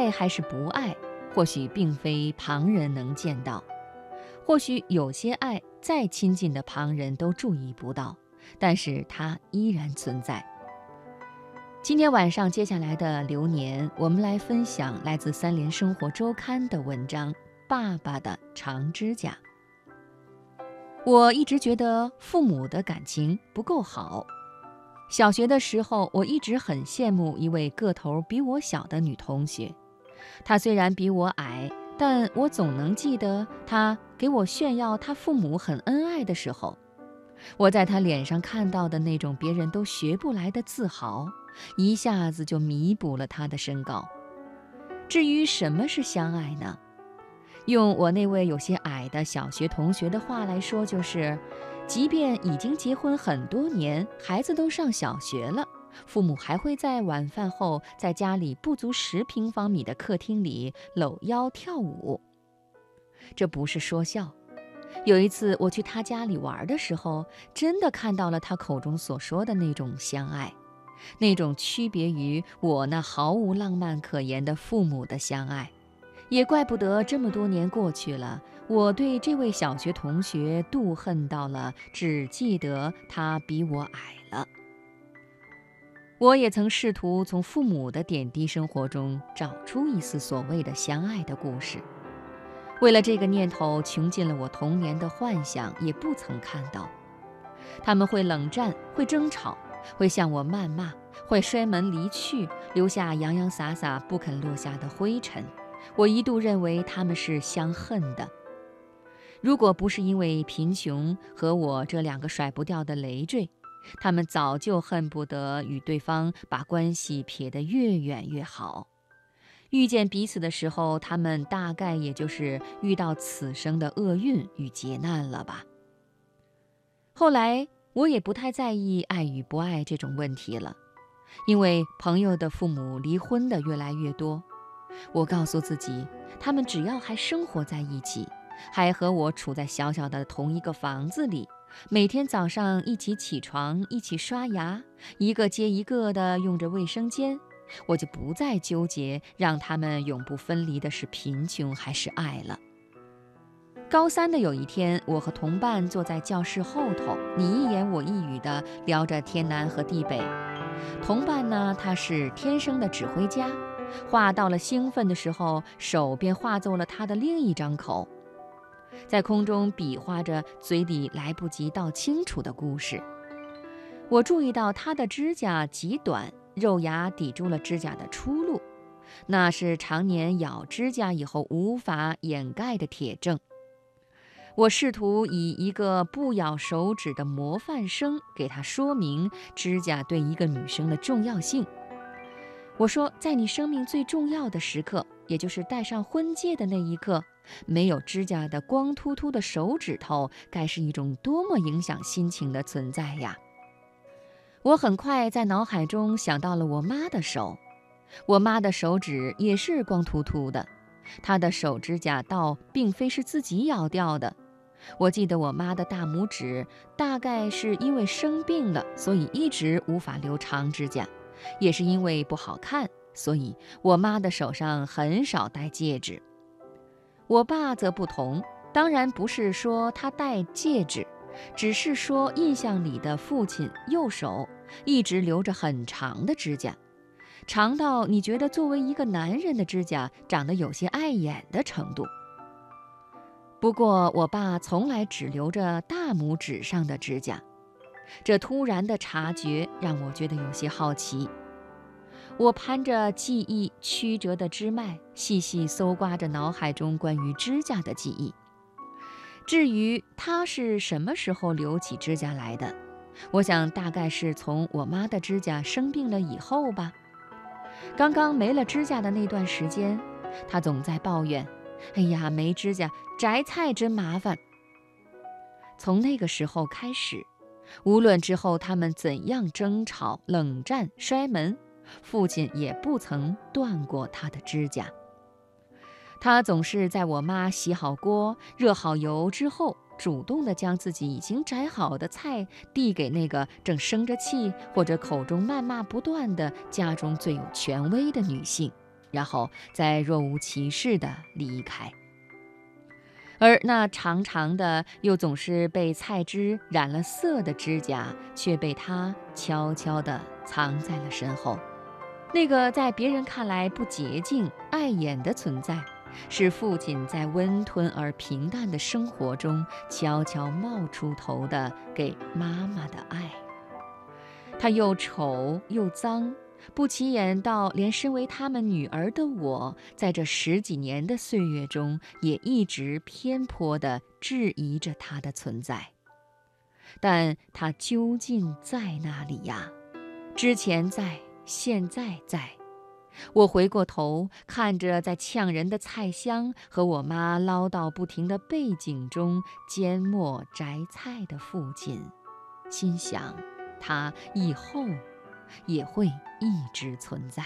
爱还是不爱，或许并非旁人能见到，或许有些爱再亲近的旁人都注意不到，但是它依然存在。今天晚上接下来的流年，我们来分享来自《三联生活周刊》的文章《爸爸的长指甲》。我一直觉得父母的感情不够好。小学的时候，我一直很羡慕一位个头比我小的女同学。他虽然比我矮，但我总能记得他给我炫耀他父母很恩爱的时候，我在他脸上看到的那种别人都学不来的自豪。一下子就弥补了他的身高。至于什么是相爱呢？用我那位有些矮的小学同学的话来说，就是，即便已经结婚很多年，孩子都上小学了，父母还会在晚饭后在家里不足十平方米的客厅里搂腰跳舞。这不是说笑。有一次我去他家里玩的时候，真的看到了他口中所说的那种相爱。那种区别于我那毫无浪漫可言的父母的相爱，也怪不得这么多年过去了，我对这位小学同学妒恨到了，只记得他比我矮了。我也曾试图从父母的点滴生活中找出一丝所谓的相爱的故事，为了这个念头，穷尽了我童年的幻想，也不曾看到。他们会冷战，会争吵。会向我谩骂，会摔门离去，留下洋洋洒洒不肯落下的灰尘。我一度认为他们是相恨的。如果不是因为贫穷和我这两个甩不掉的累赘，他们早就恨不得与对方把关系撇得越远越好。遇见彼此的时候，他们大概也就是遇到此生的厄运与劫难了吧。后来。我也不太在意爱与不爱这种问题了，因为朋友的父母离婚的越来越多。我告诉自己，他们只要还生活在一起，还和我处在小小的同一个房子里，每天早上一起起床，一起刷牙，一个接一个的用着卫生间，我就不再纠结让他们永不分离的是贫穷还是爱了。高三的有一天，我和同伴坐在教室后头，你一言我一语地聊着天南和地北。同伴呢，他是天生的指挥家，话到了兴奋的时候，手便化作了他的另一张口，在空中比划着嘴里来不及道清楚的故事。我注意到他的指甲极短，肉芽抵住了指甲的出路，那是常年咬指甲以后无法掩盖的铁证。我试图以一个不咬手指的模范生给他说明指甲对一个女生的重要性。我说，在你生命最重要的时刻，也就是戴上婚戒的那一刻，没有指甲的光秃秃的手指头，该是一种多么影响心情的存在呀！我很快在脑海中想到了我妈的手，我妈的手指也是光秃秃的，她的手指甲倒并非是自己咬掉的。我记得我妈的大拇指大概是因为生病了，所以一直无法留长指甲，也是因为不好看，所以我妈的手上很少戴戒指。我爸则不同，当然不是说他戴戒指，只是说印象里的父亲右手一直留着很长的指甲，长到你觉得作为一个男人的指甲长得有些碍眼的程度。不过，我爸从来只留着大拇指上的指甲，这突然的察觉让我觉得有些好奇。我攀着记忆曲折的枝脉，细细搜刮着脑海中关于指甲的记忆。至于他是什么时候留起指甲来的，我想大概是从我妈的指甲生病了以后吧。刚刚没了指甲的那段时间，他总在抱怨。哎呀，没指甲摘菜真麻烦。从那个时候开始，无论之后他们怎样争吵、冷战、摔门，父亲也不曾断过他的指甲。他总是在我妈洗好锅、热好油之后，主动地将自己已经摘好的菜递给那个正生着气或者口中谩骂不断的家中最有权威的女性。然后再若无其事地离开。而那长长的又总是被菜汁染了色的指甲，却被他悄悄地藏在了身后。那个在别人看来不洁净、碍眼的存在，是父亲在温吞而平淡的生活中悄悄冒出头的给妈妈的爱。他又丑又脏。不起眼到连身为他们女儿的我，在这十几年的岁月中，也一直偏颇地质疑着他的存在。但他究竟在哪里呀？之前在，现在在。我回过头看着在呛人的菜香和我妈唠叨不停的背景中缄默摘菜的父亲，心想，他以后。也会一直存在。